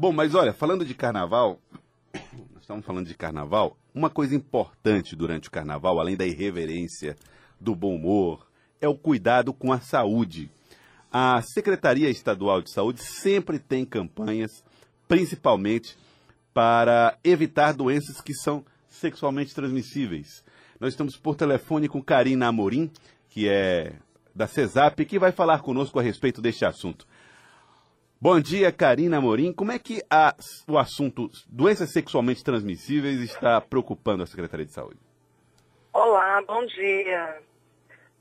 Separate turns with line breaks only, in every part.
Bom, mas olha, falando de carnaval, nós estamos falando de carnaval, uma coisa importante durante o carnaval, além da irreverência, do bom humor, é o cuidado com a saúde. A Secretaria Estadual de Saúde sempre tem campanhas, principalmente para evitar doenças que são sexualmente transmissíveis. Nós estamos por telefone com Karina Amorim, que é da CESAP, que vai falar conosco a respeito deste assunto. Bom dia, Karina Amorim. Como é que a, o assunto doenças sexualmente transmissíveis está preocupando a Secretaria de Saúde?
Olá, bom dia.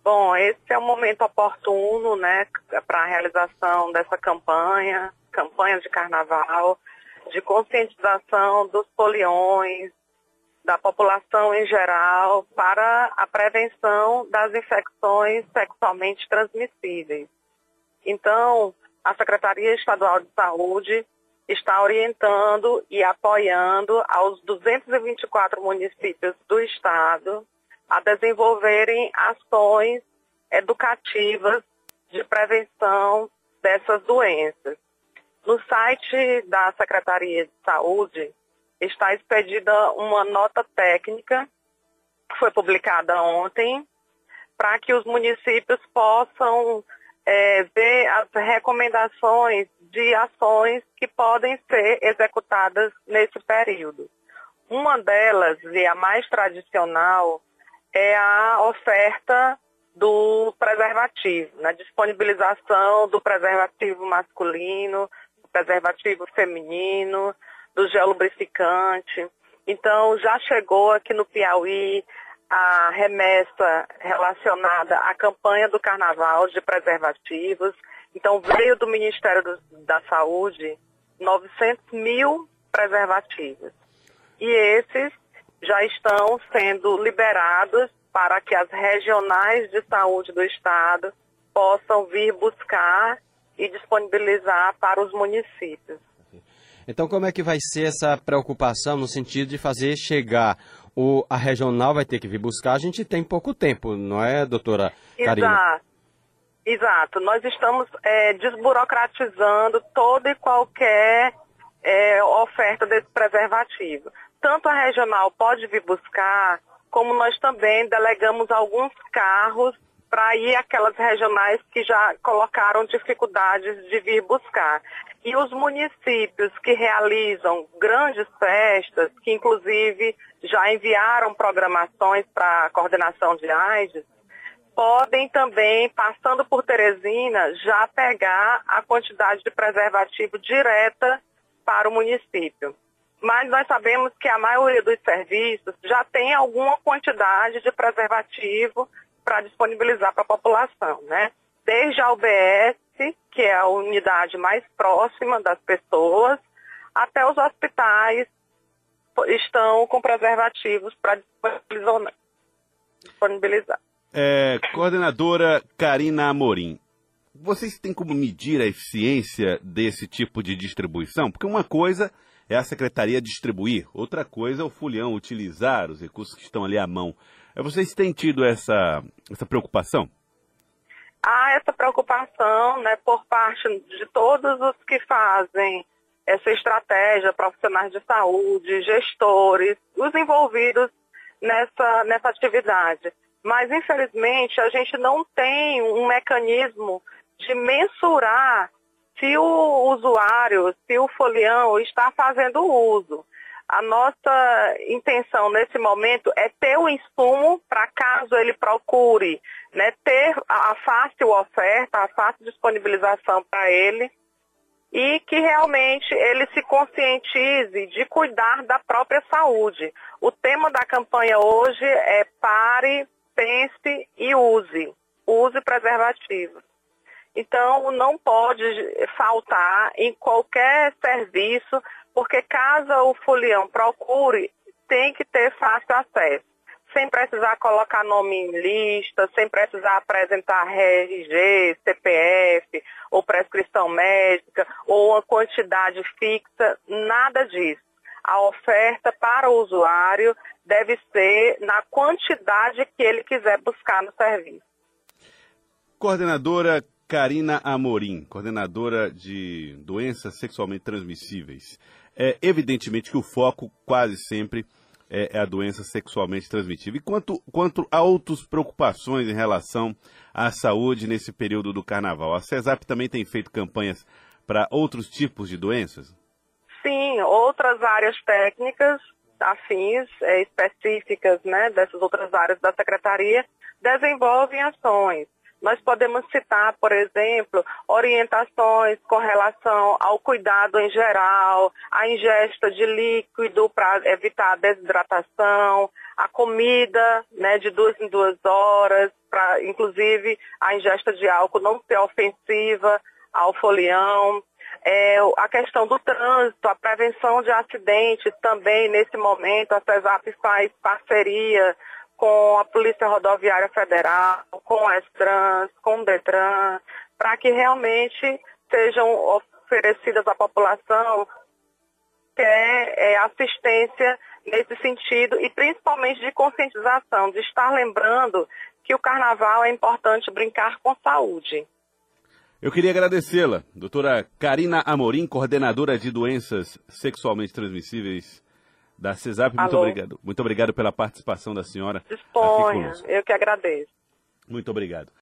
Bom, esse é o momento oportuno, né, para a realização dessa campanha, campanha de carnaval, de conscientização dos poliões, da população em geral, para a prevenção das infecções sexualmente transmissíveis. Então, a Secretaria Estadual de Saúde está orientando e apoiando aos 224 municípios do estado a desenvolverem ações educativas de prevenção dessas doenças. No site da Secretaria de Saúde está expedida uma nota técnica, que foi publicada ontem, para que os municípios possam é, ver as recomendações de ações que podem ser executadas nesse período. Uma delas, e a mais tradicional, é a oferta do preservativo, na né? disponibilização do preservativo masculino, do preservativo feminino, do gel lubrificante. Então, já chegou aqui no Piauí a remessa relacionada à campanha do carnaval de preservativos. Então, veio do Ministério do, da Saúde 900 mil preservativos. E esses já estão sendo liberados para que as regionais de saúde do Estado possam vir buscar e disponibilizar para os municípios.
Então, como é que vai ser essa preocupação no sentido de fazer chegar o, a regional vai ter que vir buscar? A gente tem pouco tempo, não é, doutora Karina?
Exato. Nós estamos é, desburocratizando toda e qualquer é, oferta desse preservativo. Tanto a regional pode vir buscar, como nós também delegamos alguns carros para ir aquelas regionais que já colocaram dificuldades de vir buscar. E os municípios que realizam grandes festas, que inclusive já enviaram programações para a coordenação de AIDS, podem também, passando por Teresina, já pegar a quantidade de preservativo direta para o município. Mas nós sabemos que a maioria dos serviços já tem alguma quantidade de preservativo para disponibilizar para a população, né? Desde a UBS, que é a unidade mais próxima das pessoas, até os hospitais estão com preservativos para disponibilizar.
É, coordenadora Karina Amorim, vocês têm como medir a eficiência desse tipo de distribuição? Porque uma coisa é a secretaria distribuir, outra coisa é o folião utilizar os recursos que estão ali à mão. É, vocês têm tido essa, essa preocupação?
Há essa preocupação né, por parte de todos os que fazem essa estratégia, profissionais de saúde, gestores, os envolvidos nessa, nessa atividade. Mas, infelizmente, a gente não tem um mecanismo de mensurar se o usuário, se o folião está fazendo uso. A nossa intenção nesse momento é ter o insumo para caso ele procure, né, ter a fácil oferta, a fácil disponibilização para ele e que realmente ele se conscientize de cuidar da própria saúde. O tema da campanha hoje é pare, pense e use. Use preservativo. Então, não pode faltar em qualquer serviço porque caso o folião procure, tem que ter fácil acesso. Sem precisar colocar nome em lista, sem precisar apresentar RG, CPF, ou prescrição médica, ou uma quantidade fixa, nada disso. A oferta para o usuário deve ser na quantidade que ele quiser buscar no serviço.
Coordenadora Karina Amorim, coordenadora de doenças sexualmente transmissíveis. É evidentemente que o foco quase sempre é, é a doença sexualmente transmitível. E quanto, quanto a outras preocupações em relação à saúde nesse período do carnaval? A CESAP também tem feito campanhas para outros tipos de doenças?
Sim, outras áreas técnicas afins é, específicas né, dessas outras áreas da secretaria desenvolvem ações. Nós podemos citar, por exemplo, orientações com relação ao cuidado em geral, a ingesta de líquido para evitar a desidratação, a comida né, de duas em duas horas, para inclusive a ingesta de álcool não ser ofensiva ao folião. É, a questão do trânsito, a prevenção de acidentes também nesse momento, a CESAP faz parceria com a Polícia Rodoviária Federal, com a Estrans, com o Detran, para que realmente sejam oferecidas à população que é, é, assistência nesse sentido e principalmente de conscientização, de estar lembrando que o carnaval é importante brincar com saúde.
Eu queria agradecê-la, doutora Karina Amorim, coordenadora de doenças sexualmente transmissíveis da CESAP. Muito obrigado. Muito obrigado pela participação da senhora.
Disponha, eu que agradeço.
Muito obrigado.